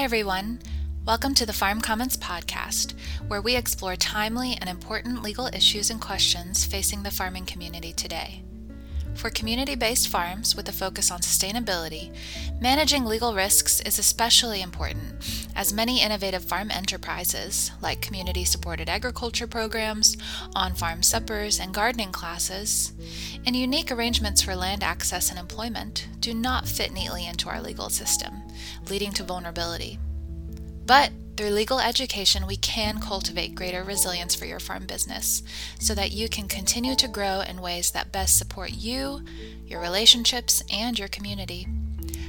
Hi, everyone. Welcome to the Farm Commons podcast, where we explore timely and important legal issues and questions facing the farming community today. For community based farms with a focus on sustainability, managing legal risks is especially important, as many innovative farm enterprises, like community supported agriculture programs, on farm suppers, and gardening classes, and unique arrangements for land access and employment, do not fit neatly into our legal system, leading to vulnerability. But through legal education, we can cultivate greater resilience for your farm business so that you can continue to grow in ways that best support you, your relationships, and your community.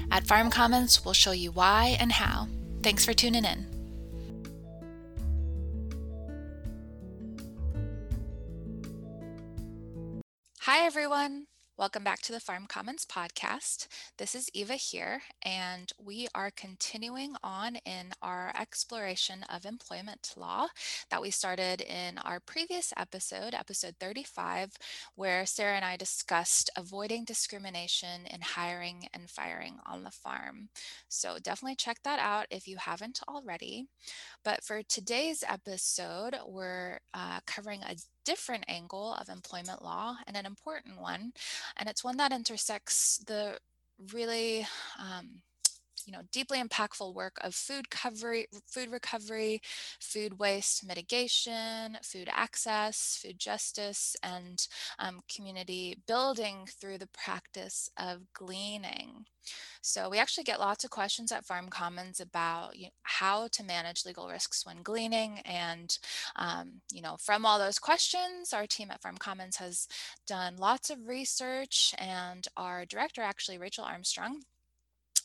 At Farm Commons, we'll show you why and how. Thanks for tuning in. Hi, everyone. Welcome back to the Farm Commons podcast. This is Eva here, and we are continuing on in our exploration of employment law that we started in our previous episode, episode 35, where Sarah and I discussed avoiding discrimination in hiring and firing on the farm. So definitely check that out if you haven't already. But for today's episode, we're uh, covering a different angle of employment law and an important one. And it's one that intersects the really um, you know deeply impactful work of food recovery food recovery food waste mitigation food access food justice and um, community building through the practice of gleaning. So we actually get lots of questions at farm commons about you know, how to manage legal risks when gleaning and um, you know from all those questions our team at farm commons has done lots of research and our director actually rachel armstrong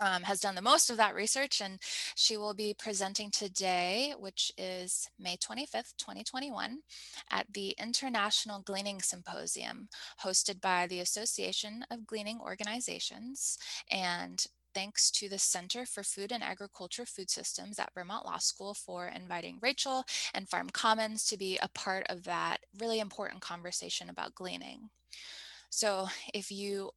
um, has done the most of that research and she will be presenting today, which is May 25th, 2021, at the International Gleaning Symposium hosted by the Association of Gleaning Organizations and thanks to the Center for Food and Agriculture Food Systems at Vermont Law School for inviting Rachel and Farm Commons to be a part of that really important conversation about gleaning. So if you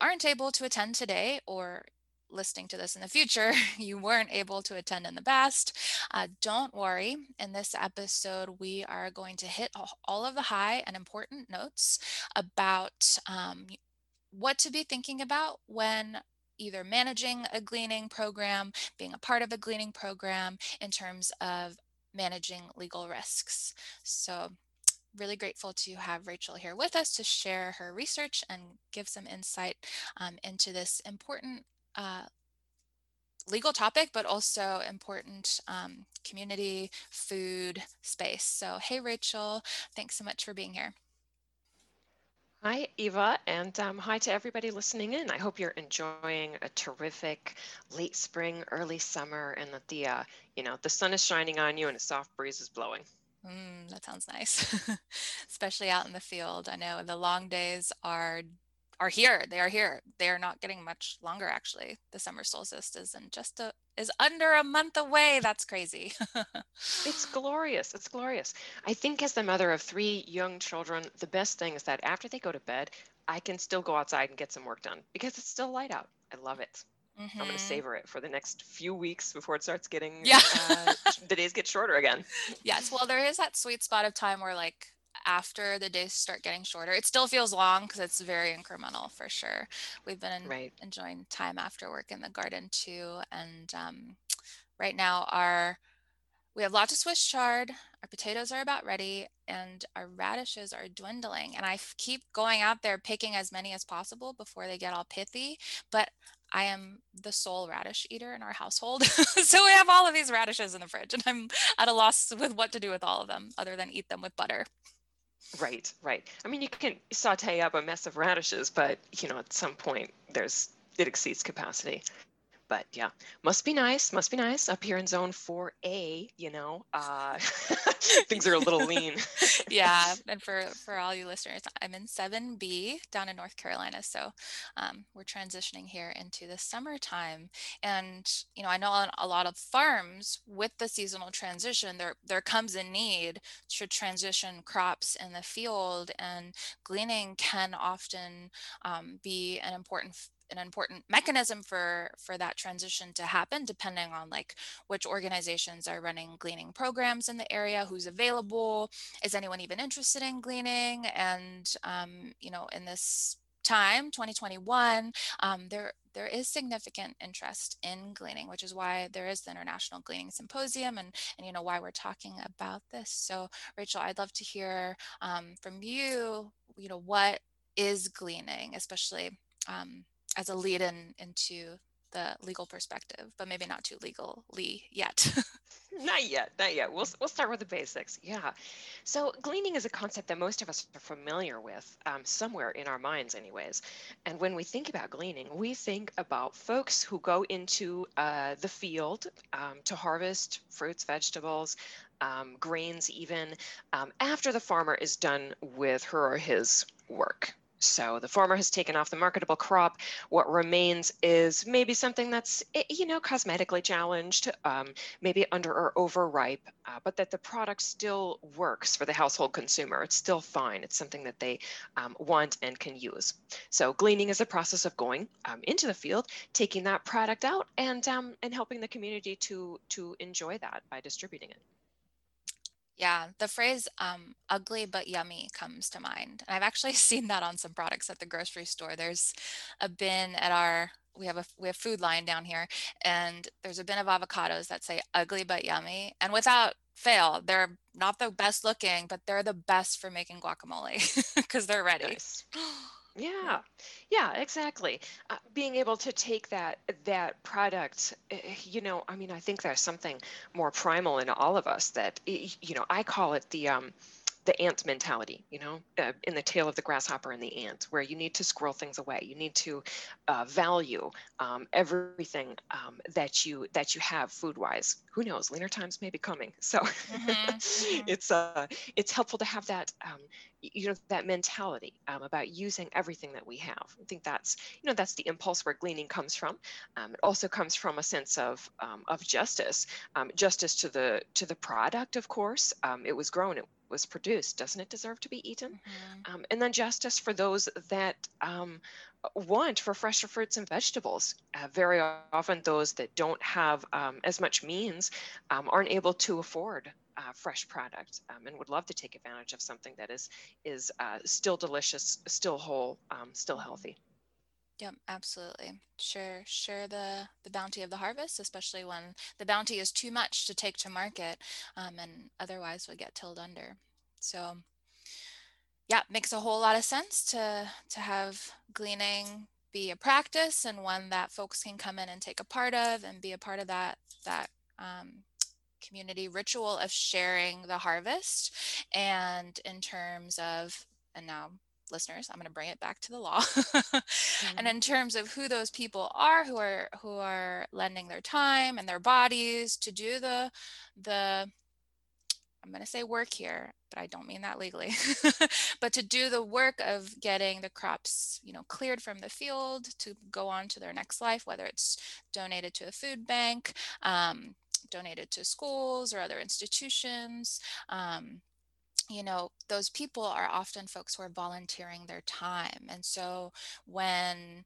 aren't able to attend today or listening to this in the future, you weren't able to attend in the past, uh, don't worry. In this episode, we are going to hit all of the high and important notes about um, what to be thinking about when either managing a gleaning program, being a part of a gleaning program in terms of managing legal risks. So really grateful to have Rachel here with us to share her research and give some insight um, into this important uh, legal topic, but also important um, community food space. So, hey, Rachel, thanks so much for being here. Hi, Eva, and um, hi to everybody listening in. I hope you're enjoying a terrific late spring, early summer, and that the uh, you know the sun is shining on you and a soft breeze is blowing. Mm, that sounds nice, especially out in the field. I know the long days are are here. They are here. They are not getting much longer. Actually, the summer solstice is in just a is under a month away. That's crazy. it's glorious. It's glorious. I think as the mother of three young children, the best thing is that after they go to bed, I can still go outside and get some work done because it's still light out. I love it. Mm-hmm. I'm going to savor it for the next few weeks before it starts getting yeah. uh, the days get shorter again. Yes, well, there is that sweet spot of time where like after the days start getting shorter. It still feels long because it's very incremental for sure. We've been in, right. enjoying time after work in the garden too. And um, right now, our we have lots of Swiss chard. Our potatoes are about ready, and our radishes are dwindling. And I keep going out there picking as many as possible before they get all pithy. But I am the sole radish eater in our household. so we have all of these radishes in the fridge, and I'm at a loss with what to do with all of them other than eat them with butter. Right, right. I mean, you can saute up a mess of radishes, but you know, at some point, there's it exceeds capacity but yeah, must be nice. Must be nice up here in zone 4A, you know, uh, things are a little lean. yeah. And for, for all you listeners, I'm in 7B down in North Carolina. So um, we're transitioning here into the summertime. And, you know, I know on a lot of farms with the seasonal transition, there, there comes a need to transition crops in the field and gleaning can often um, be an important an important mechanism for for that transition to happen depending on like which organizations are running gleaning programs in the area who's available is anyone even interested in gleaning? And um, you know in this time 2021 um, there there is significant interest in gleaning which is why there is the international gleaning symposium and and you know why we're talking about this. So rachel i'd love to hear um, from you you know what is gleaning especially um, as a lead in into the legal perspective, but maybe not too legally yet. not yet, not yet. We'll, we'll start with the basics. Yeah. So, gleaning is a concept that most of us are familiar with, um, somewhere in our minds, anyways. And when we think about gleaning, we think about folks who go into uh, the field um, to harvest fruits, vegetables, um, grains, even um, after the farmer is done with her or his work. So the farmer has taken off the marketable crop. What remains is maybe something that's, eh, you know, cosmetically challenged, um, maybe under or overripe, uh, but that the product still works for the household consumer. It's still fine. It's something that they um, want and can use. So gleaning is a process of going um, into the field, taking that product out, and um, and helping the community to to enjoy that by distributing it. Yeah, the phrase um, ugly but yummy comes to mind. And I've actually seen that on some products at the grocery store. There's a bin at our we have a we have Food Lion down here and there's a bin of avocados that say ugly but yummy and without fail they're not the best looking but they're the best for making guacamole because they're ready nice. Yeah, yeah, exactly. Uh, being able to take that that product, eh, you know, I mean, I think there's something more primal in all of us that, you know, I call it the um, the ant mentality, you know, uh, in the tale of the grasshopper and the ant, where you need to squirrel things away. You need to uh, value um, everything um, that you that you have food wise. Who knows? Leaner times may be coming, so mm-hmm. mm-hmm. it's uh, it's helpful to have that um, you know that mentality um, about using everything that we have. I think that's you know that's the impulse where gleaning comes from. Um, it also comes from a sense of um, of justice, justice to the to the product, of course. it was grown. It was produced. Doesn't it deserve to be eaten? Mm-hmm. Um, and then justice for those that um, want for fresher fruits and vegetables. Uh, very often, those that don't have um, as much means um, aren't able to afford uh, fresh product um, and would love to take advantage of something that is is uh, still delicious, still whole, um, still healthy. Yep, absolutely. Share share the the bounty of the harvest, especially when the bounty is too much to take to market, um, and otherwise would get tilled under. So, yeah, makes a whole lot of sense to to have gleaning be a practice and one that folks can come in and take a part of and be a part of that that um, community ritual of sharing the harvest. And in terms of and now listeners i'm going to bring it back to the law mm-hmm. and in terms of who those people are who are who are lending their time and their bodies to do the the i'm going to say work here but i don't mean that legally but to do the work of getting the crops you know cleared from the field to go on to their next life whether it's donated to a food bank um, donated to schools or other institutions um, you know, those people are often folks who are volunteering their time. And so when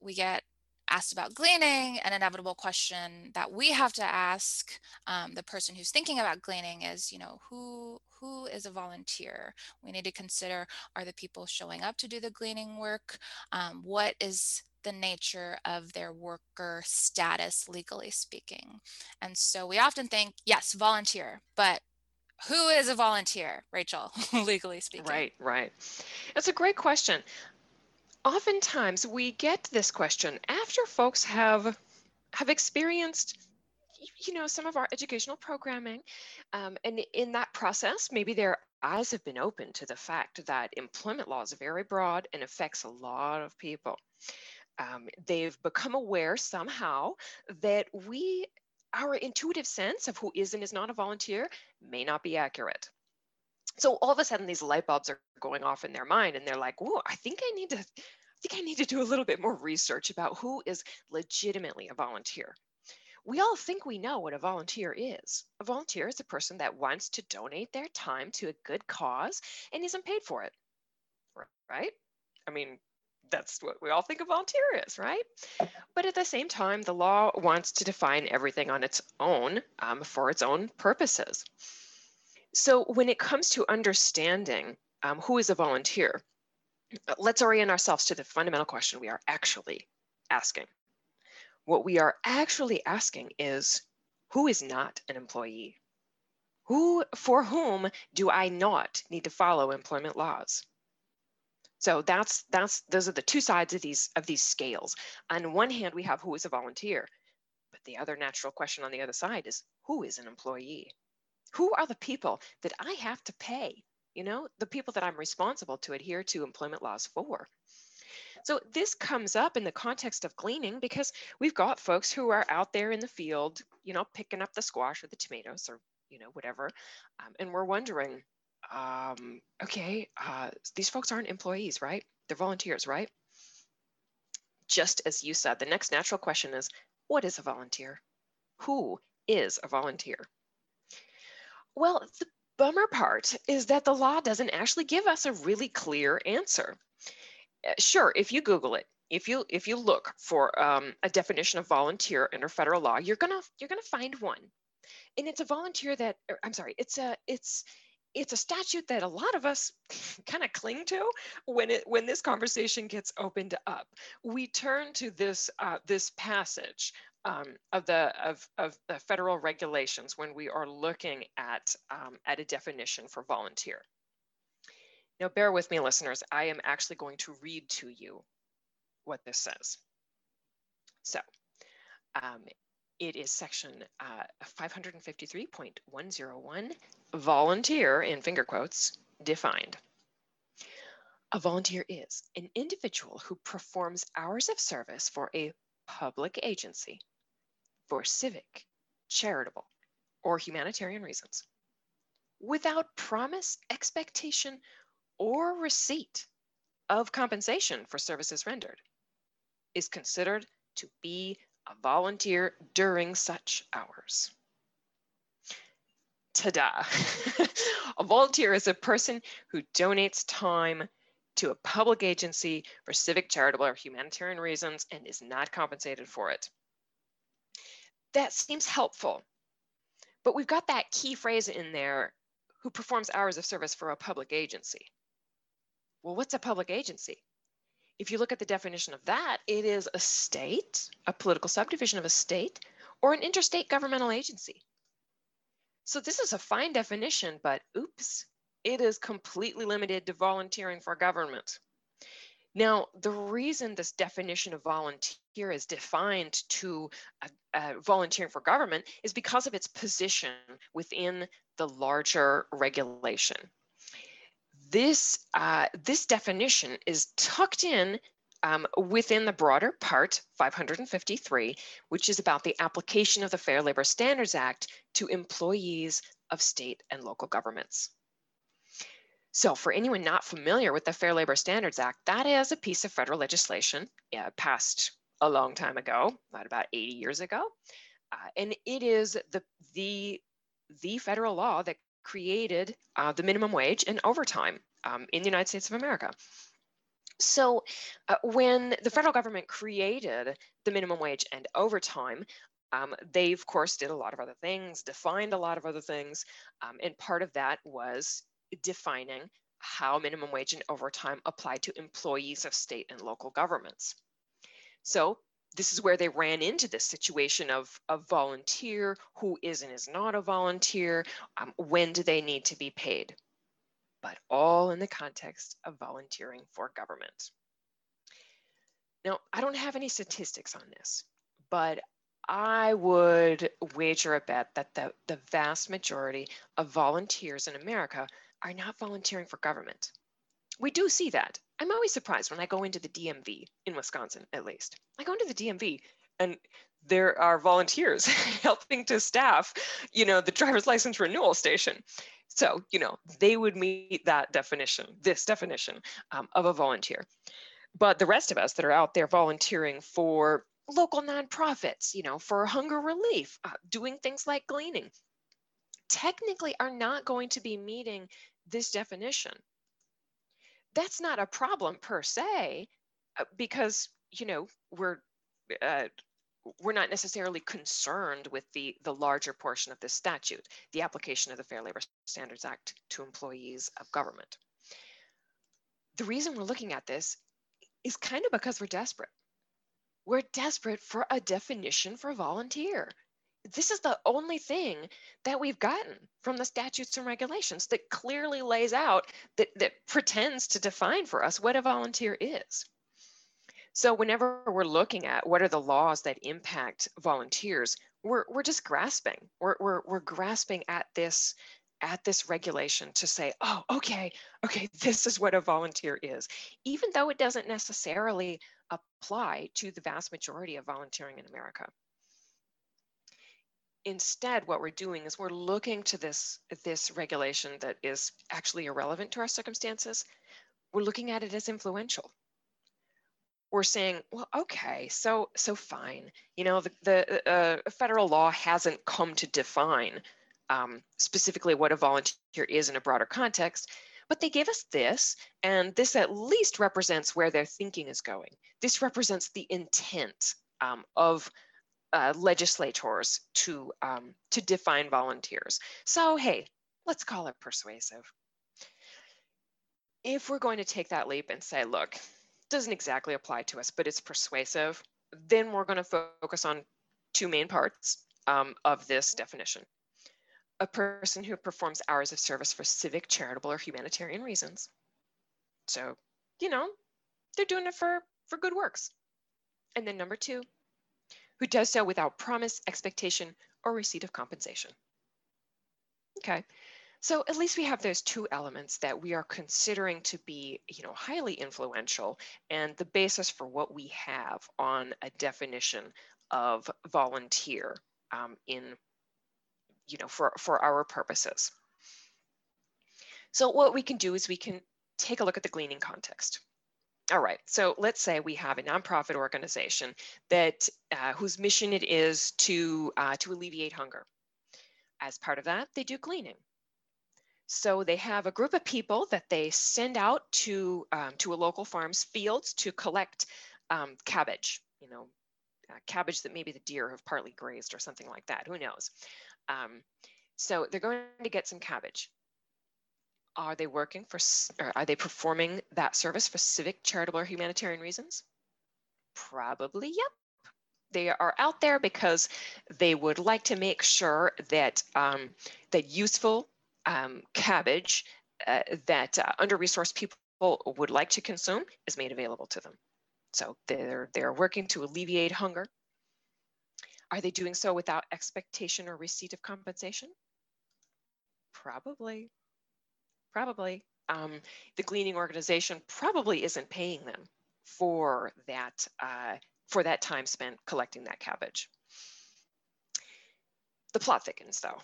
we get asked about gleaning, an inevitable question that we have to ask um, the person who's thinking about gleaning is, you know, who who is a volunteer? We need to consider are the people showing up to do the gleaning work? Um, what is the nature of their worker status legally speaking? And so we often think, yes, volunteer, but who is a volunteer, Rachel, legally speaking? Right, right. It's a great question. Oftentimes we get this question after folks have have experienced you know some of our educational programming um, and in that process maybe their eyes have been opened to the fact that employment law is very broad and affects a lot of people um, they've become aware somehow that we our intuitive sense of who is and is not a volunteer may not be accurate. So all of a sudden these light bulbs are going off in their mind and they're like, "Whoa, I think I need to I think I need to do a little bit more research about who is legitimately a volunteer." We all think we know what a volunteer is. A volunteer is a person that wants to donate their time to a good cause and isn't paid for it. Right? I mean, that's what we all think a volunteer is, right? But at the same time, the law wants to define everything on its own um, for its own purposes. So when it comes to understanding um, who is a volunteer, let's orient ourselves to the fundamental question we are actually asking. What we are actually asking is who is not an employee? Who, for whom do I not need to follow employment laws? So that's that's those are the two sides of these of these scales. On one hand, we have who is a volunteer, but the other natural question on the other side is who is an employee? Who are the people that I have to pay? You know, the people that I'm responsible to adhere to employment laws for. So this comes up in the context of gleaning because we've got folks who are out there in the field, you know, picking up the squash or the tomatoes or you know whatever, um, and we're wondering, um, okay, uh, these folks aren't employees, right? They're volunteers, right? Just as you said, the next natural question is, what is a volunteer? Who is a volunteer? Well, the bummer part is that the law doesn't actually give us a really clear answer. Uh, sure, if you Google it, if you if you look for um, a definition of volunteer under federal law, you're gonna you're gonna find one, and it's a volunteer that er, I'm sorry, it's a it's it's a statute that a lot of us kind of cling to when it when this conversation gets opened up. We turn to this uh, this passage um, of the of, of the federal regulations when we are looking at um, at a definition for volunteer. Now, bear with me, listeners. I am actually going to read to you what this says. So, um, it is section uh, 553.101, volunteer in finger quotes, defined. A volunteer is an individual who performs hours of service for a public agency for civic, charitable, or humanitarian reasons without promise, expectation, or receipt of compensation for services rendered is considered to be a volunteer during such hours. Ta-da! a volunteer is a person who donates time to a public agency for civic, charitable, or humanitarian reasons and is not compensated for it. That seems helpful, but we've got that key phrase in there, who performs hours of service for a public agency. Well, what's a public agency? If you look at the definition of that, it is a state, a political subdivision of a state, or an interstate governmental agency. So this is a fine definition, but oops, it is completely limited to volunteering for government. Now, the reason this definition of volunteer is defined to uh, uh, volunteering for government is because of its position within the larger regulation this, uh, this definition is tucked in um, within the broader part 553, which is about the application of the Fair Labor Standards Act to employees of state and local governments. So for anyone not familiar with the Fair Labor Standards Act, that is a piece of federal legislation uh, passed a long time ago, about 80 years ago. Uh, and it is the, the, the federal law that created uh, the minimum wage and overtime um, in the United States of America. So uh, when the federal government created the minimum wage and overtime, um, they of course did a lot of other things, defined a lot of other things, um, and part of that was defining how minimum wage and overtime apply to employees of state and local governments. So this is where they ran into this situation of a volunteer, who is and is not a volunteer, um, when do they need to be paid? But all in the context of volunteering for government. Now, I don't have any statistics on this, but I would wager a bet that the, the vast majority of volunteers in America are not volunteering for government. We do see that. I'm always surprised when I go into the DMV in Wisconsin, at least. I go into the DMV and there are volunteers helping to staff, you know, the driver's license renewal station. So, you know, they would meet that definition, this definition um, of a volunteer. But the rest of us that are out there volunteering for local nonprofits, you know, for hunger relief, uh, doing things like gleaning, technically are not going to be meeting this definition that's not a problem per se. uh, because you know we're uh, we're not necessarily concerned with the the larger portion of this statute, the application of the Fair Labor Standards Act to employees of government. The reason we're looking at this is kind of because we're desperate. We're desperate for a definition for volunteer. This is the only thing that we've gotten from the statutes and regulations that clearly lays out that, that pretends to define for us what a volunteer is. So whenever we're looking at what are the laws that impact volunteers, we're, we're just grasping. We're, we're, we're grasping at this at this regulation to say, oh, okay, okay, this is what a volunteer is, even though it doesn't necessarily apply to the vast majority of volunteering in America. Instead, what we're doing is we're looking to this, this regulation that is actually irrelevant to our circumstances. We're looking at it as influential we're saying, well, okay, so so fine. You know, the, the uh, federal law hasn't come to define um, specifically what a volunteer is in a broader context, but they give us this, and this at least represents where their thinking is going. This represents the intent um, of uh, legislators to um, to define volunteers. So hey, let's call it persuasive. If we're going to take that leap and say, look, doesn't exactly apply to us, but it's persuasive, then we're going to focus on two main parts um, of this definition. A person who performs hours of service for civic, charitable, or humanitarian reasons. So, you know, they're doing it for, for good works. And then number two, who does so without promise, expectation, or receipt of compensation. Okay, so at least we have those two elements that we are considering to be, you know, highly influential and the basis for what we have on a definition of volunteer um, in, you know, for, for our purposes. So what we can do is we can take a look at the gleaning context. All right, so let's say we have a nonprofit organization that uh, whose mission it is to uh, to alleviate hunger. As part of that, they do gleaning. So they have a group of people that they send out to, um, to a local farm's fields to collect um, cabbage, you know, uh, cabbage that maybe the deer have partly grazed or something like that, who knows. Um, so they're going to get some cabbage. Are they working for, or are they performing that service for civic, charitable, or humanitarian reasons? Probably, yep. They are out there because they would like to make sure that um, that useful um, cabbage uh, that uh, under-resourced people would like to consume is made available to them. So they're, they're working to alleviate hunger. Are they doing so without expectation or receipt of compensation? Probably, probably. Um, the gleaning organization probably isn't paying them for that, uh, for that time spent collecting that cabbage. The plot thickens though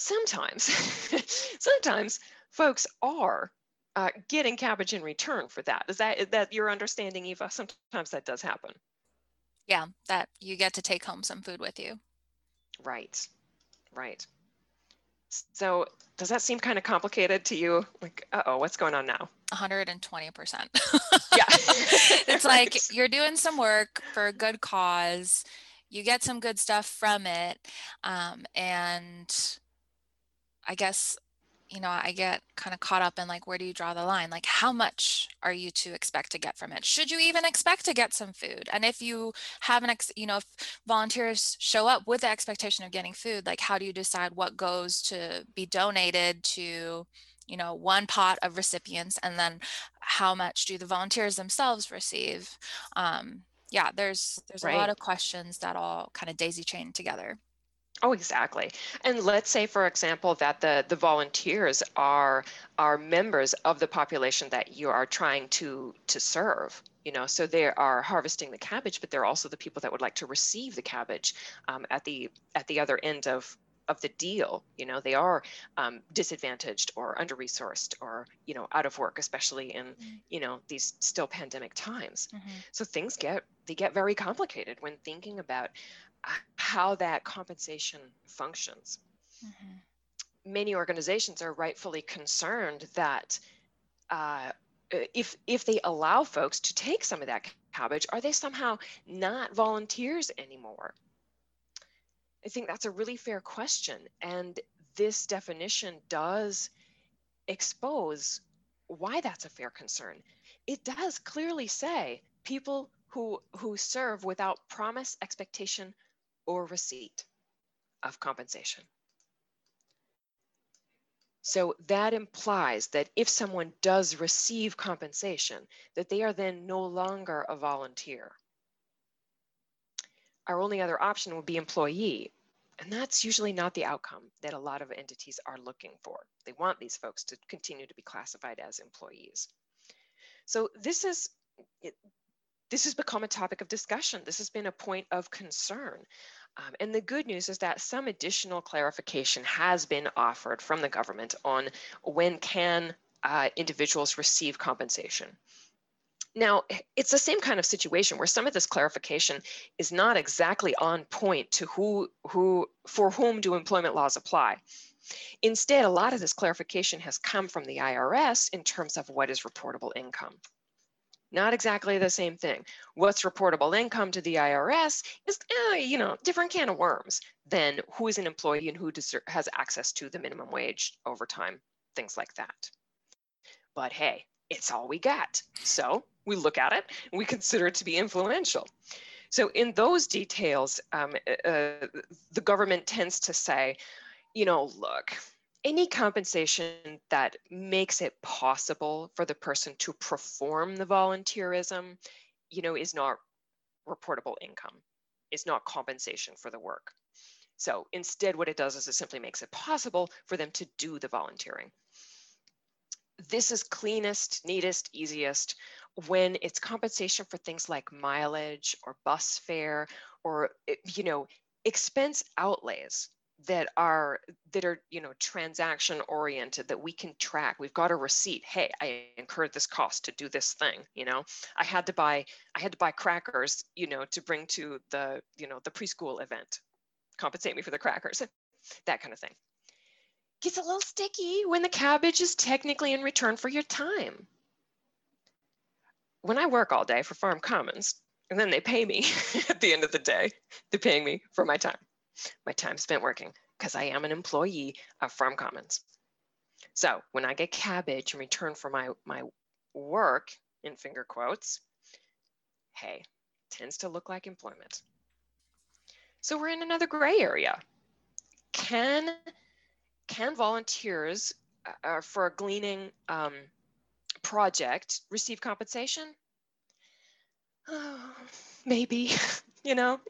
sometimes, sometimes folks are uh, getting cabbage in return for that. Is that is that your understanding, Eva? Sometimes that does happen. Yeah, that you get to take home some food with you. Right, right. So does that seem kind of complicated to you? Like, uh oh, what's going on now? 120%. yeah. it's like you're doing some work for a good cause. You get some good stuff from it. Um, and I guess, you know, I get kind of caught up in like, where do you draw the line? Like, how much are you to expect to get from it? Should you even expect to get some food? And if you have an, ex- you know, if volunteers show up with the expectation of getting food, like, how do you decide what goes to be donated to, you know, one pot of recipients and then how much do the volunteers themselves receive? Um, yeah, there's there's right. a lot of questions that all kind of daisy chain together. Oh, exactly. And let's say, for example, that the, the volunteers are are members of the population that you are trying to to serve. You know, so they are harvesting the cabbage, but they're also the people that would like to receive the cabbage um, at the at the other end of of the deal. You know, they are um, disadvantaged or under resourced or you know out of work, especially in mm-hmm. you know these still pandemic times. Mm-hmm. So things get they get very complicated when thinking about how that compensation functions. Mm-hmm. Many organizations are rightfully concerned that uh, if if they allow folks to take some of that cabbage, are they somehow not volunteers anymore? I think that's a really fair question. And this definition does expose why that's a fair concern. It does clearly say people who, who serve without promise, expectation, or receipt of compensation. So that implies that if someone does receive compensation, that they are then no longer a volunteer. Our only other option would be employee. And that's usually not the outcome that a lot of entities are looking for. They want these folks to continue to be classified as employees. So this is, this has become a topic of discussion. This has been a point of concern. Um, and the good news is that some additional clarification has been offered from the government on when can uh, individuals receive compensation. Now, it's the same kind of situation where some of this clarification is not exactly on point to who, who, for whom do employment laws apply. Instead, a lot of this clarification has come from the IRS in terms of what is reportable income. Not exactly the same thing. What's reportable income to the IRS is, eh, you know, different can of worms than who is an employee and who has access to the minimum wage overtime, things like that. But hey, it's all we got. So we look at it and we consider it to be influential. So in those details, um, uh, the government tends to say, you know, look, any compensation that makes it possible for the person to perform the volunteerism, you know, is not reportable income, It's not compensation for the work. So instead, what it does is it simply makes it possible for them to do the volunteering. This is cleanest, neatest, easiest when it's compensation for things like mileage or bus fare or, you know, expense outlays that are that are you know transaction oriented that we can track. We've got a receipt. Hey i incurred this cost to do this thing you know? I had to buy i had to buy crackers you know to bring to the you know the preschool event. Compensate me for the crackers that kind of thing. Gets a little sticky when the cabbage is technically in return for your time. When i work all day for farm commons and then they pay me at the end of the day they're paying me for my time my time spent working because I am an employee of Farm Commons. So when I get cabbage in return for my, my work, in finger quotes, hey, tends to look like employment. So we're in another gray area. Can, can volunteers uh, uh for a gleaning um, project receive compensation? Oh, maybe, you know,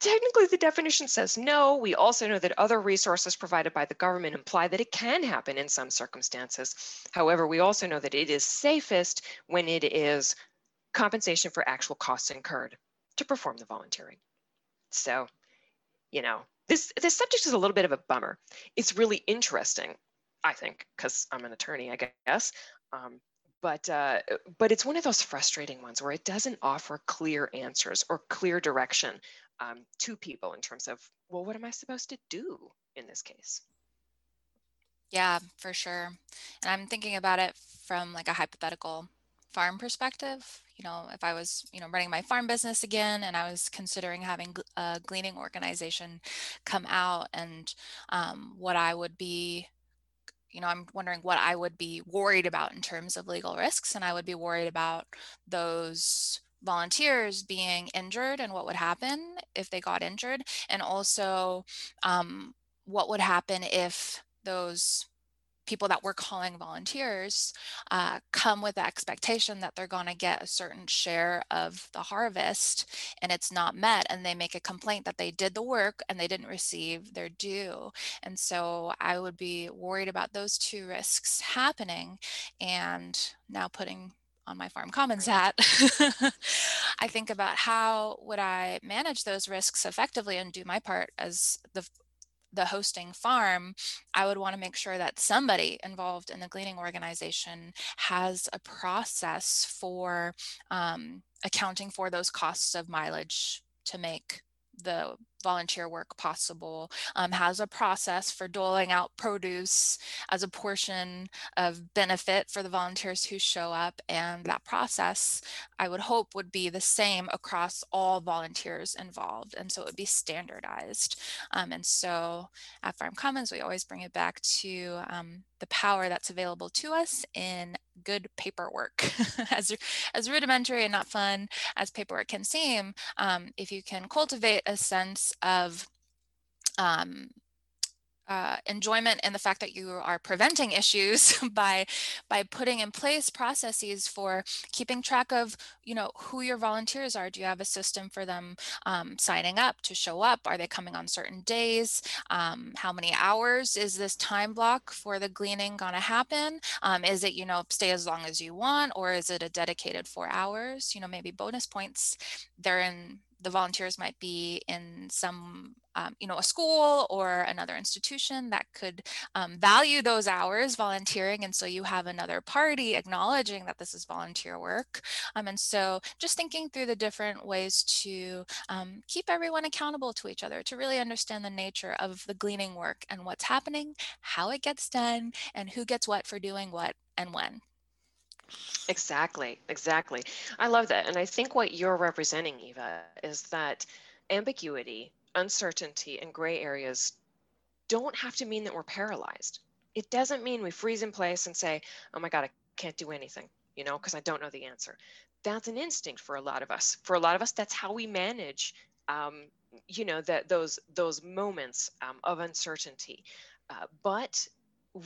Technically, the definition says no. We also know that other resources provided by the government imply that it can happen in some circumstances. However, we also know that it is safest when it is compensation for actual costs incurred to perform the volunteering. So, you know, this, this subject is a little bit of a bummer. It's really interesting, I think, because I'm an attorney, I guess. Um, but uh, but it's one of those frustrating ones where it doesn't offer clear answers or clear direction um, to people in terms of, well, what am I supposed to do in this case? Yeah, for sure. And I'm thinking about it from like a hypothetical farm perspective. You know, if I was, you know, running my farm business again and I was considering having a gleaning organization come out and um, what I would be you know, I'm wondering what I would be worried about in terms of legal risks. And I would be worried about those volunteers being injured and what would happen if they got injured and also um, what would happen if those people that we're calling volunteers uh, come with the expectation that they're going to get a certain share of the harvest and it's not met and they make a complaint that they did the work and they didn't receive their due. And so i would be worried about those two risks happening and now putting on my farm commons hat, I think about how would I manage those risks effectively and do my part as the the hosting farm, I would want to make sure that somebody involved in the gleaning organization has a process for um, accounting for those costs of mileage to make the volunteer work possible, um, has a process for doling out produce as a portion of benefit for the volunteers who show up. And that process, I would hope, would be the same across all volunteers involved. And so it would be standardized. Um, and so at Farm Commons, we always bring it back to um, the power that's available to us in good paperwork. as, as rudimentary and not fun as paperwork can seem, um, if you can cultivate a sense of um, uh, enjoyment in the fact that you are preventing issues by by putting in place processes for keeping track of you know who your volunteers are. Do you have a system for them um, signing up to show up? Are they coming on certain days? Um, how many hours is this time block for the gleaning going to happen? Um, is it you know stay as long as you want or is it a dedicated four hours? You know maybe bonus points they're in the volunteers might be in some, um, you know, a school or another institution that could um, value those hours volunteering. And so you have another party acknowledging that this is volunteer work. Um, and so just thinking through the different ways to um, keep everyone accountable to each other, to really understand the nature of the gleaning work and what's happening, how it gets done, and who gets what for doing what and when. Exactly, exactly. I love that. And I think what you're representing, Eva, is that ambiguity, uncertainty, and gray areas don't have to mean that we're paralyzed. It doesn't mean we freeze in place and say, oh my God, I can't do anything, you know, because I don't know the answer. That's an instinct for a lot of us. For a lot of us, that's how we manage, um, you know, that those those moments um, of uncertainty. Uh, but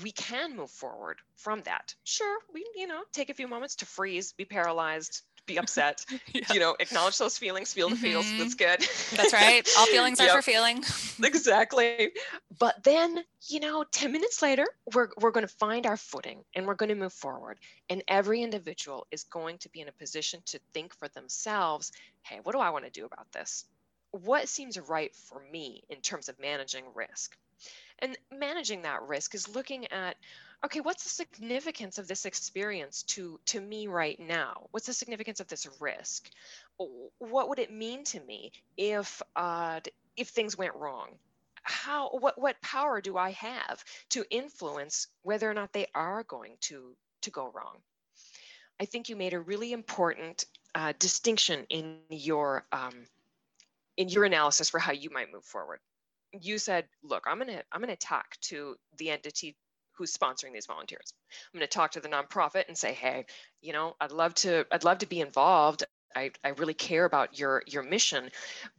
we can move forward from that. Sure, we, you know, take a few moments to freeze, be paralyzed, be upset, yeah. you know, acknowledge those feelings, feel the mm-hmm. feels. That's good. That's right. All feelings yep. are for feeling. exactly. But then, you know, 10 minutes later, we're, we're going to find our footing and we're going to move forward. And every individual is going to be in a position to think for themselves hey, what do I want to do about this? What seems right for me in terms of managing risk? And managing that risk is looking at okay, what's the significance of this experience to to me right now? What's the significance of this risk? What would it mean to me if uh, if things went wrong? How what what power do I have to influence whether or not they are going to to go wrong? I think you made a really important uh, distinction in your um, in your analysis for how you might move forward you said, look, I'm gonna I'm gonna talk to the entity who's sponsoring these volunteers. I'm going to talk to the nonprofit and say, hey, you know, I'd love to I'd love to be involved. I, I really care about your your mission,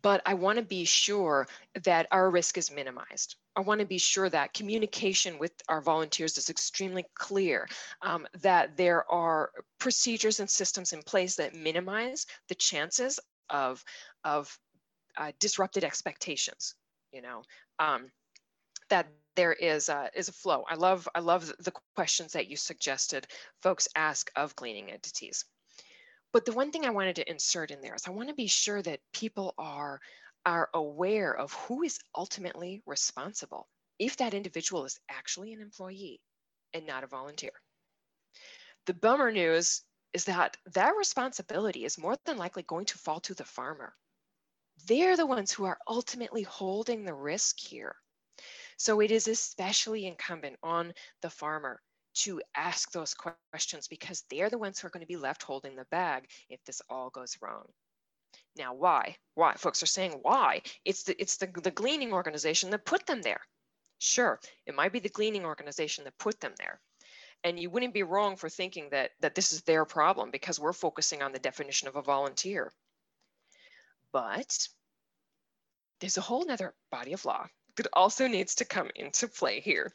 but I want to be sure that our risk is minimized. I want to be sure that communication with our volunteers is extremely clear, um, that there are procedures and systems in place that minimize the chances of, of uh, disrupted expectations you know um, that there is a, is a flow. I love I love the questions that you suggested folks ask of gleaning entities. But the one thing I wanted to insert in there is I want to be sure that people are are aware of who is ultimately responsible if that individual is actually an employee and not a volunteer. The bummer news is that that responsibility is more than likely going to fall to the farmer they're the ones who are ultimately holding the risk here. So it is especially incumbent on the farmer to ask those questions because they're the ones who are going to be left holding the bag if this all goes wrong. Now, why? Why? Folks are saying why? It's the it's the, the gleaning organization that put them there. Sure, it might be the gleaning organization that put them there. And you wouldn't be wrong for thinking that that this is their problem because we're focusing on the definition of a volunteer. But there's a whole nother body of law that also needs to come into play here.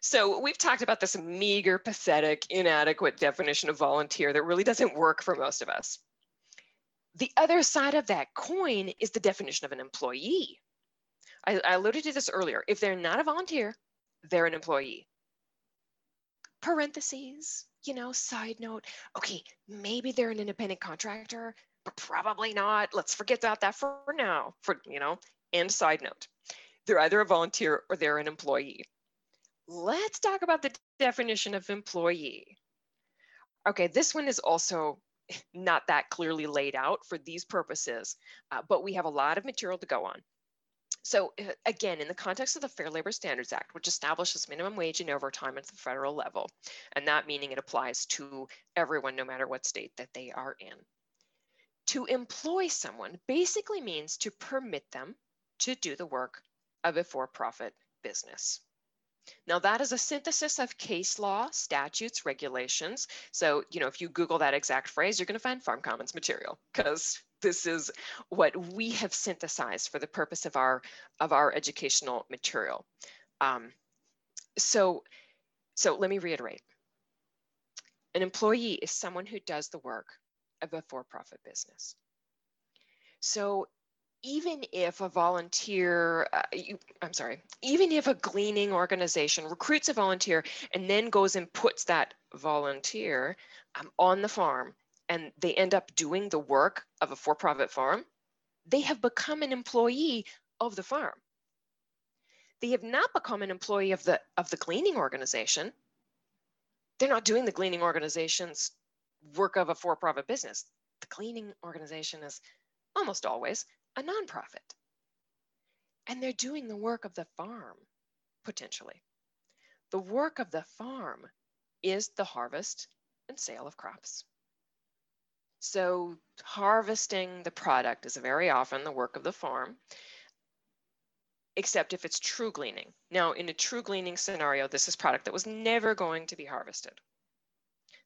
So we've talked about this meager, pathetic, inadequate definition of volunteer that really doesn't work for most of us. The other side of that coin is the definition of an employee. I, I alluded to this earlier. If they're not a volunteer, they're an employee. Parentheses, you know, side note, okay, maybe they're an independent contractor, but probably not. Let's forget about that for now. For you know, and side note, they're either a volunteer or they're an employee. Let's talk about the definition of employee. Okay, this one is also not that clearly laid out for these purposes, uh, but we have a lot of material to go on. So uh, again, in the context of the Fair Labor Standards Act, which establishes minimum wage and overtime at the federal level, and that meaning it applies to everyone no matter what state that they are in. To employ someone basically means to permit them to do the work of a for-profit business. Now that is a synthesis of case law, statutes, regulations. So, you know, if you Google that exact phrase, you're going to find Farm Commons material because this is what we have synthesized for the purpose of our of our educational material. Um, so, so let me reiterate. An employee is someone who does the work of a for-profit business. So even if a volunteer, uh, you, I'm sorry, even if a gleaning organization recruits a volunteer and then goes and puts that volunteer um, on the farm and they end up doing the work of a for profit farm, they have become an employee of the farm. They have not become an employee of the, of the gleaning organization. They're not doing the gleaning organization's work of a for profit business. The gleaning organization is almost always a nonprofit. And they're doing the work of the farm, potentially. The work of the farm is the harvest and sale of crops. So, harvesting the product is very often the work of the farm, except if it's true gleaning. Now, in a true gleaning scenario, this is product that was never going to be harvested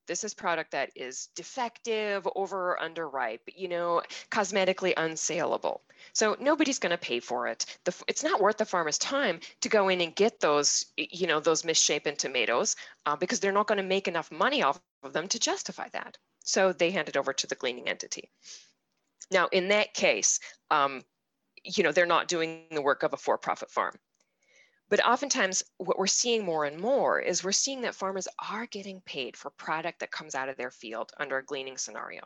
this is product that is defective, over or underripe, you know, cosmetically unsaleable. So nobody's going to pay for it. The, it's not worth the farmer's time to go in and get those, you know, those misshapen tomatoes uh, because they're not going to make enough money off of them to justify that. So they hand it over to the gleaning entity. Now, in that case, um, you know, they're not doing the work of a for-profit farm. But oftentimes, what we're seeing more and more is we're seeing that farmers are getting paid for product that comes out of their field under a gleaning scenario.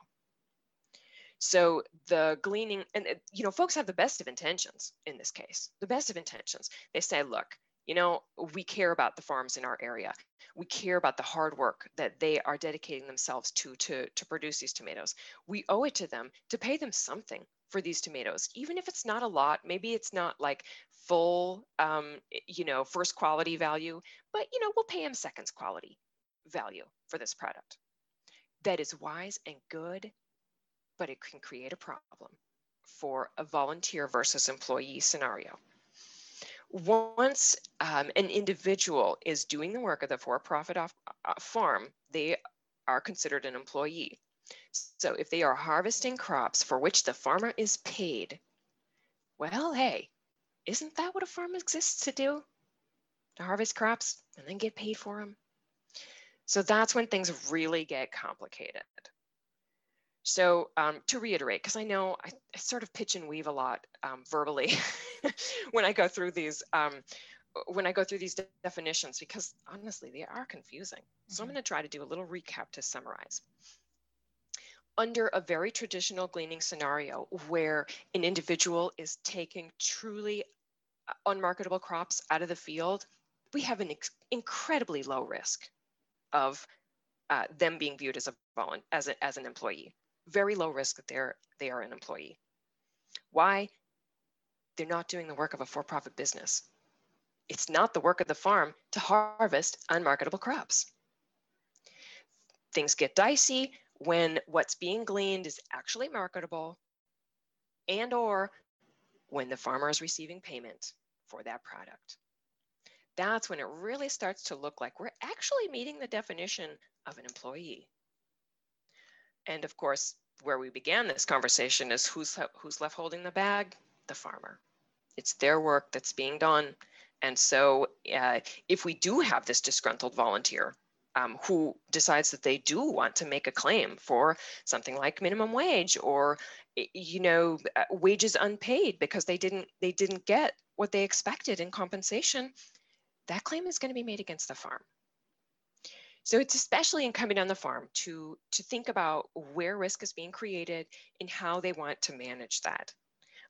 So the gleaning, and uh, you know, folks have the best of intentions in this case, the best of intentions. They say, look, you know, we care about the farms in our area. We care about the hard work that they are dedicating themselves to to, to produce these tomatoes. We owe it to them to pay them something for these tomatoes, even if it's not a lot. Maybe it's not like full, um, you know, first quality value, but you know, we'll pay them seconds quality value for this product. That is wise and good, but it can create a problem for a volunteer versus employee scenario. Once um, an individual is doing the work of the for-profit uh, farm, they are considered an employee. So if they are harvesting crops for which the farmer is paid, well, hey, isn't that what a farm exists to do? To harvest crops and then get paid for them? So that's when things really get complicated. So um, to reiterate, because I know I, I, sort of pitch and weave a lot um, verbally when I go through these um, when I go through these de definitions, because honestly, they are confusing. So mm -hmm. I'm mm-hmm. going to try to do a little recap to summarize under a very traditional gleaning scenario where an individual is taking truly uh, unmarketable crops out of the field, we have an incredibly low risk of uh, them being viewed as a as, a, as an employee. Very low risk that they're they are an employee. Why? They're not doing the work of a for-profit business. It's not the work of the farm to harvest unmarketable crops. Things get dicey when what's being gleaned is actually marketable and or when the farmer is receiving payment for that product. That's when it really starts to look like we're actually meeting the definition of an employee. And of course, where we began this conversation is who's, who's left holding the bag? The farmer. It's their work that's being done. And so uh, if we do have this disgruntled volunteer um, who decides that they do want to make a claim for something like minimum wage or you know uh, wages unpaid because they didn't they didn't get what they expected in compensation that claim is going to be made against the farm so it's especially incumbent on the farm to to think about where risk is being created and how they want to manage that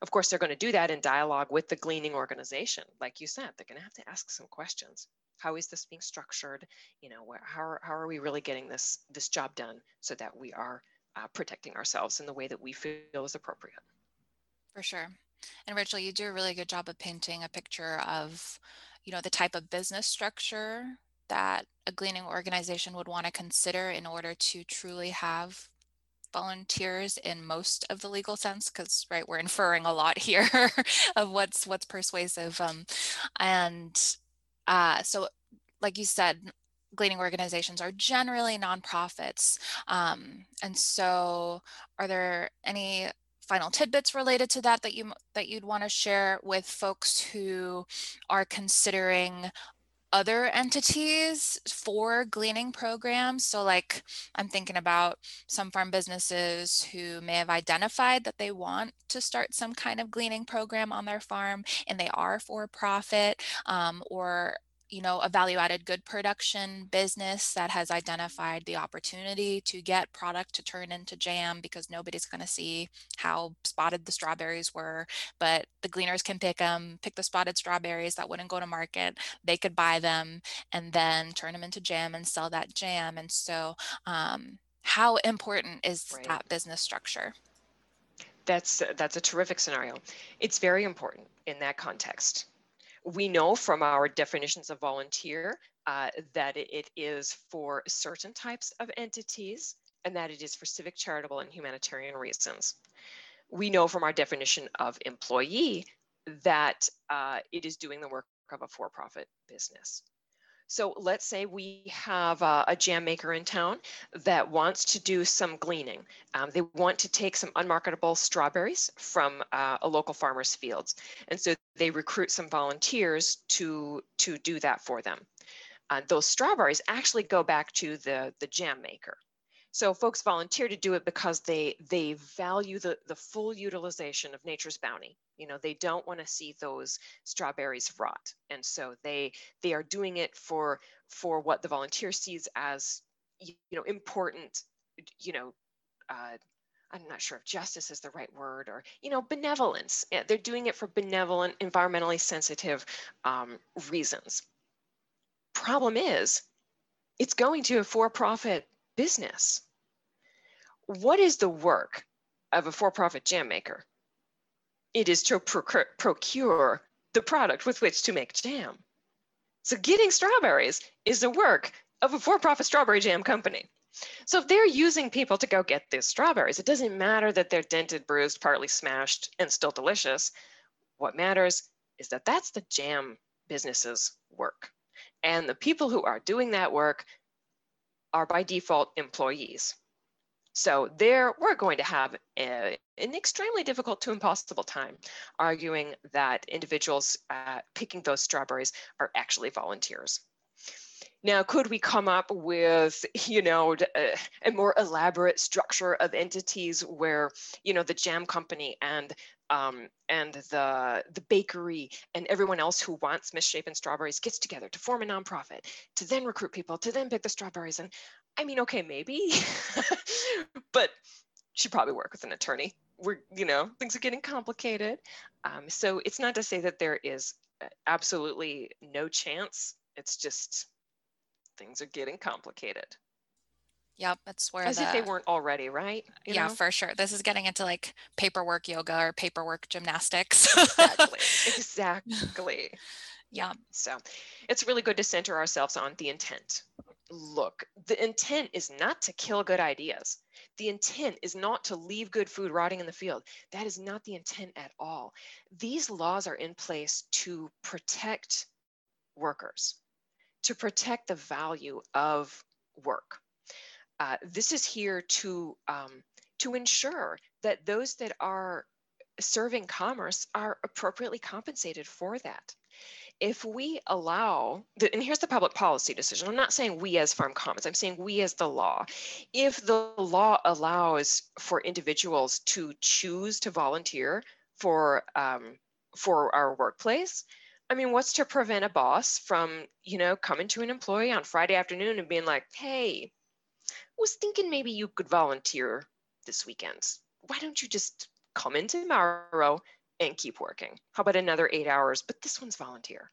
of course they're going to do that in dialogue with the gleaning organization like you said they're going to have to ask some questions how is this being structured? You know, where, how, are, how are we really getting this, this job done so that we are uh, protecting ourselves in the way that we feel is appropriate? For sure. And Rachel, you do a really good job of painting a picture of, you know, the type of business structure that a gleaning organization would want to consider in order to truly have volunteers in most of the legal sense because right we're inferring a lot here of what's what's persuasive um, and uh, so like you said gleaning organizations are generally nonprofits um, and so are there any final tidbits related to that that you that you'd want to share with folks who are considering other entities for gleaning programs. So, like, I'm thinking about some farm businesses who may have identified that they want to start some kind of gleaning program on their farm and they are for profit um, or you know, a value added good production business that has identified the opportunity to get product to turn into jam because nobody's going to see how spotted the strawberries were, but the gleaners can pick them, pick the spotted strawberries that wouldn't go to market. They could buy them and then turn them into jam and sell that jam. And so, um, how important is right. that business structure? That's that's a terrific scenario. It's very important in that context we know from our definitions of volunteer uh, that it is for certain types of entities and that it is for civic, charitable, and humanitarian reasons. We know from our definition of employee that uh, it is doing the work of a for-profit business. So let's say we have a, a, jam maker in town that wants to do some gleaning. Um, they want to take some unmarketable strawberries from uh, a local farmer's fields. And so they recruit some volunteers to, to do that for them. Uh, those strawberries actually go back to the, the jam maker. So folks volunteer to do it because they they value the, the full utilization of nature's bounty. You know, they don't want to see those strawberries rot. And so they they are doing it for for what the volunteer sees as you know important, you know, uh, I'm not sure if justice is the right word or, you know, benevolence. They're doing it for benevolent, environmentally sensitive um, reasons. Problem is, it's going to a for profit business. What is the work of a for profit jam maker? It is to procure the product with which to make jam. So, getting strawberries is the work of a for profit strawberry jam company. So, if they're using people to go get these strawberries, it doesn't matter that they're dented, bruised, partly smashed, and still delicious. What matters is that that's the jam business's work. And the people who are doing that work are by default employees. So there, we're going to have a, an extremely difficult to impossible time arguing that individuals uh, picking those strawberries are actually volunteers. Now, could we come up with, you know, a, a, more elaborate structure of entities where, you know, the jam company and um, and the the bakery and everyone else who wants misshapen strawberries gets together to form a nonprofit to then recruit people to then pick the strawberries and I mean, okay, maybe, but should probably work with an attorney. We're, you know, things are getting complicated. Um, so it's not to say that there is uh, absolutely no chance. It's just things are getting complicated. Yep, that's where as the, if they weren't already, right? You yeah, know? for sure. This is getting into like paperwork yoga or paperwork gymnastics. exactly. Exactly. yeah. So it's really good to center ourselves on the intent look, the intent is not to kill good ideas. The intent is not to leave good food rotting in the field. That is not the intent at all. These laws are in place to protect workers, to protect the value of work. Uh, this is here to, um, to ensure that those that are serving commerce are appropriately compensated for that if we allow, the, and here's the public policy decision. I'm not saying we as Farm Commons, I'm saying we as the law. If the law allows for individuals to choose to volunteer for, um, for our workplace, I mean, what's to prevent a boss from, you know, coming to an employee on Friday afternoon and being like, hey, was thinking maybe you could volunteer this weekend. Why don't you just come in tomorrow and keep working. How about another eight hours? But this one's volunteer.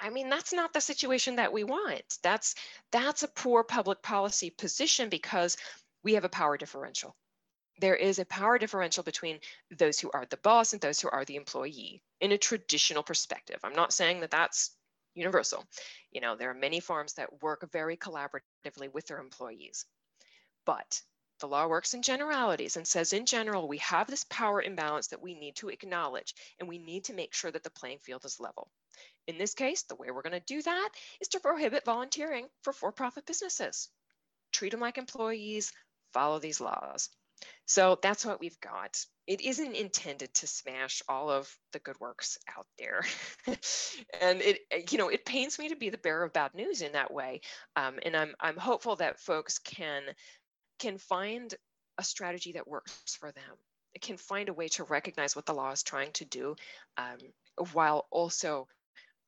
I mean, that's not the situation that we want. That's that's a poor public policy position because we have a power differential. there is a power differential between those who are the boss and those who are the employee in a traditional perspective. I'm not saying that that's universal. You know, there are many farms that work very collaboratively with their employees. But the law works in generalities and says, in general, we have this power imbalance that we need to acknowledge, and we need to make sure that the playing field is level. In this case, the way we're going to do that is to prohibit volunteering for for profit businesses. Treat them like employees, follow these laws. So that's what we've got. It isn't intended to smash all of the good works out there. and it, you know, it pains me to be the bearer of bad news in that way. Um, and I'm, I'm hopeful that folks can can find a strategy that works for them. It can find a way to recognize what the law is trying to do um, while also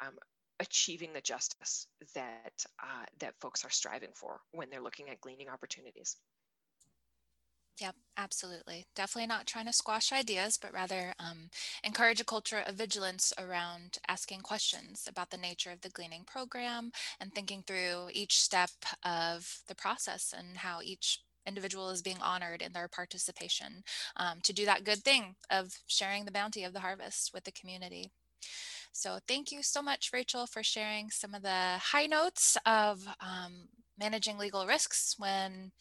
um, achieving the justice that, uh, that folks are striving for when they're looking at gleaning opportunities. Yep, absolutely. Definitely not trying to squash ideas, but rather um, encourage a culture of vigilance around asking questions about the nature of the gleaning program and thinking through each step of the process and how each individual is being honored in their participation um, to do that good thing of sharing the bounty of the harvest with the community. So thank you so much, Rachel, for sharing some of the high notes of um, managing legal risks when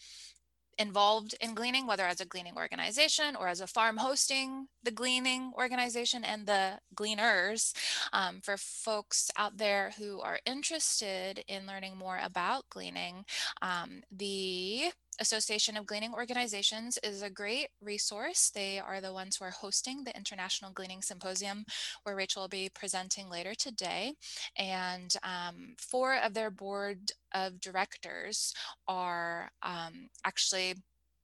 involved in gleaning, whether as a gleaning organization or as a farm hosting the gleaning organization and the gleaners. Um, for folks out there who are interested in learning more about gleaning, um, the Association of Gleaning Organizations is a great resource. They are the ones who are hosting the International Gleaning Symposium, where Rachel will be presenting later today. And um, four of their board of directors are um, actually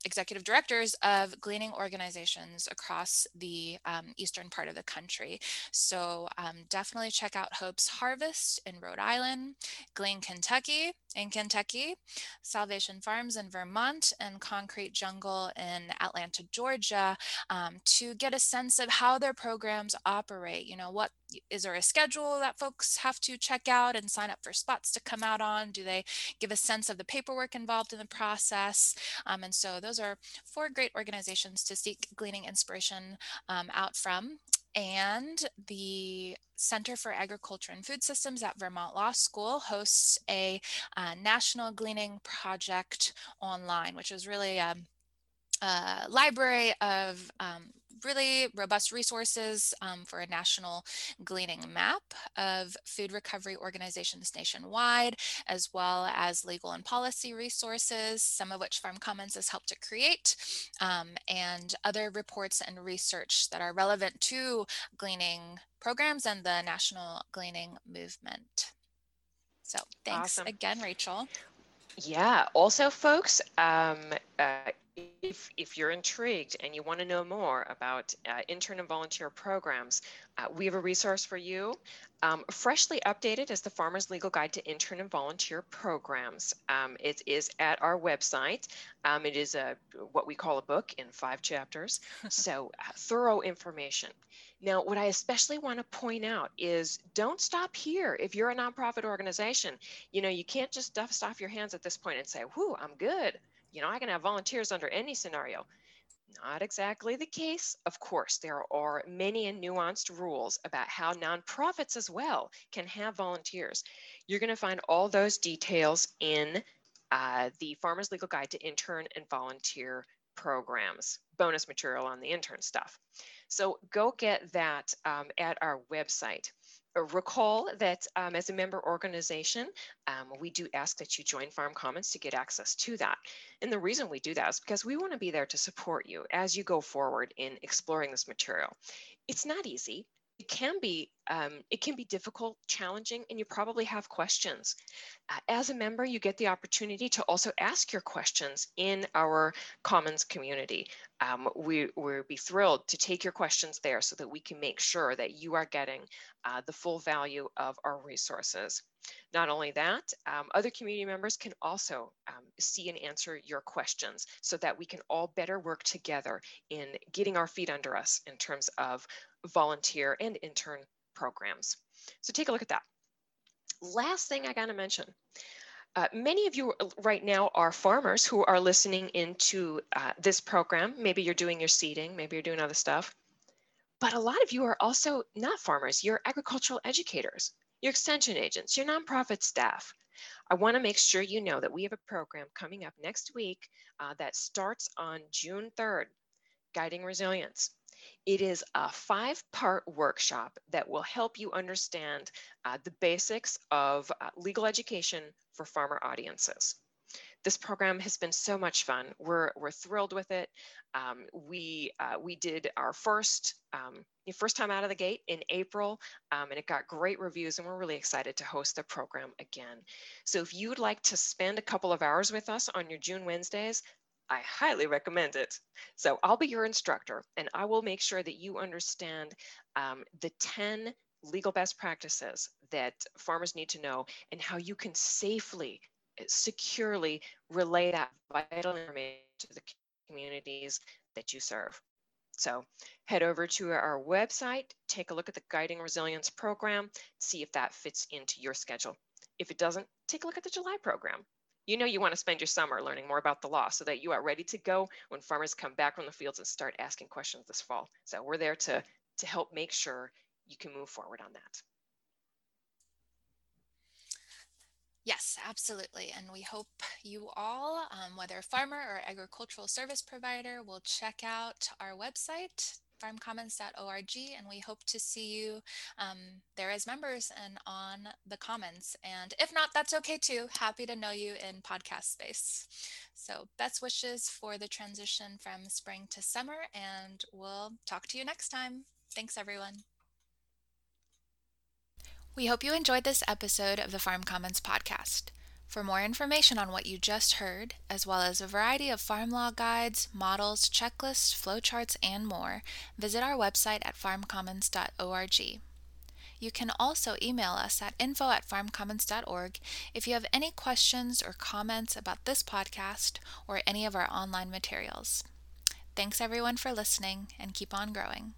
executive directors of gleaning organizations across the um, eastern part of the country. So um, definitely check out Hope's Harvest in Rhode Island, Glean Kentucky in Kentucky, Salvation Farms in Vermont, and Concrete Jungle in Atlanta, Georgia, um, to get a sense of how their programs operate. You know, what is there a schedule that folks have to check out and sign up for spots to come out on? Do they give a sense of the paperwork involved in the process? Um, and so those are four great organizations to seek gleaning inspiration um, out from and the Center for Agriculture and Food Systems at Vermont Law School hosts a uh, national gleaning project online, which is really a, a library of um, really robust resources um, for a national gleaning map of food recovery organizations nationwide, as well as legal and policy resources, some of which Farm Commons has helped to create, um, and other reports and research that are relevant to gleaning programs and the national gleaning movement. So thanks awesome. again, Rachel. Yeah. Also, folks, um, uh, if, if you're intrigued and you want to know more about uh, intern and volunteer programs, uh, we have a resource for you. Um, freshly updated is the Farmer's Legal Guide to Intern and Volunteer Programs. Um, it is at our website. Um, it is a what we call a book in five chapters, so uh, thorough information. Now, what I especially want to point out is don't stop here. If you're a nonprofit organization, you know, you can't just dust off your hands at this point and say, whoo, I'm good. You know, I can have volunteers under any scenario. Not exactly the case. Of course, there are many and nuanced rules about how nonprofits as well can have volunteers. You're going to find all those details in uh, the Farmer's Legal Guide to Intern and Volunteer Programs, bonus material on the intern stuff. So go get that um, at our website. Uh, recall that um, as a member organization, um, we do ask that you join Farm Commons to get access to that. And the reason we do that is because we want to be there to support you as you go forward in exploring this material. It's not easy it can be um, it can be difficult challenging and you probably have questions. Uh, as a member you get the opportunity to also ask your questions in our commons community. Um, we will be thrilled to take your questions there so that we can make sure that you are getting uh, the full value of our resources. Not only that, um, other community members can also um, see and answer your questions so that we can all better work together in getting our feet under us in terms of volunteer and intern programs. So take a look at that. Last thing I gotta mention, Uh, many of you right now are farmers who are listening into uh, this program. Maybe you're doing your seeding, maybe you're doing other stuff. But a lot of you are also not farmers. You're agricultural educators, your extension agents, your nonprofit staff. I want to make sure you know that we have a program coming up next week uh, that starts on June 3rd, Guiding Resilience. It is a five part workshop that will help you understand uh, the basics of uh, legal education for farmer audiences. This program has been so much fun. We're, we're thrilled with it. Um, we, uh, we did our first, um, first time out of the gate in April, um, and it got great reviews, and we're really excited to host the program again. So if you'd like to spend a couple of hours with us on your June Wednesdays, I highly recommend it. So I'll be your instructor and I will make sure that you understand um, the 10 legal best practices that farmers need to know and how you can safely, securely relay that vital information to the communities that you serve. So head over to our website, take a look at the Guiding Resilience program, see if that fits into your schedule. If it doesn't, take a look at the July program you know you want to spend your summer learning more about the law so that you are ready to go when farmers come back from the fields and start asking questions this fall. So we're there to, to help make sure you can move forward on that. Yes, absolutely. And we hope you all, um, whether a farmer or agricultural service provider, will check out our website, farmcommons.org, and we hope to see you um, there as members and on the Commons. And if not, that's okay too. Happy to know you in podcast space. So, best wishes for the transition from spring to summer, and we'll talk to you next time. Thanks, everyone. We hope you enjoyed this episode of the Farm Commons podcast. For more information on what you just heard, as well as a variety of farm law guides, models, checklists, flowcharts, and more, visit our website at farmcommons.org. You can also email us at info at farmcommons.org if you have any questions or comments about this podcast or any of our online materials. Thanks everyone for listening and keep on growing.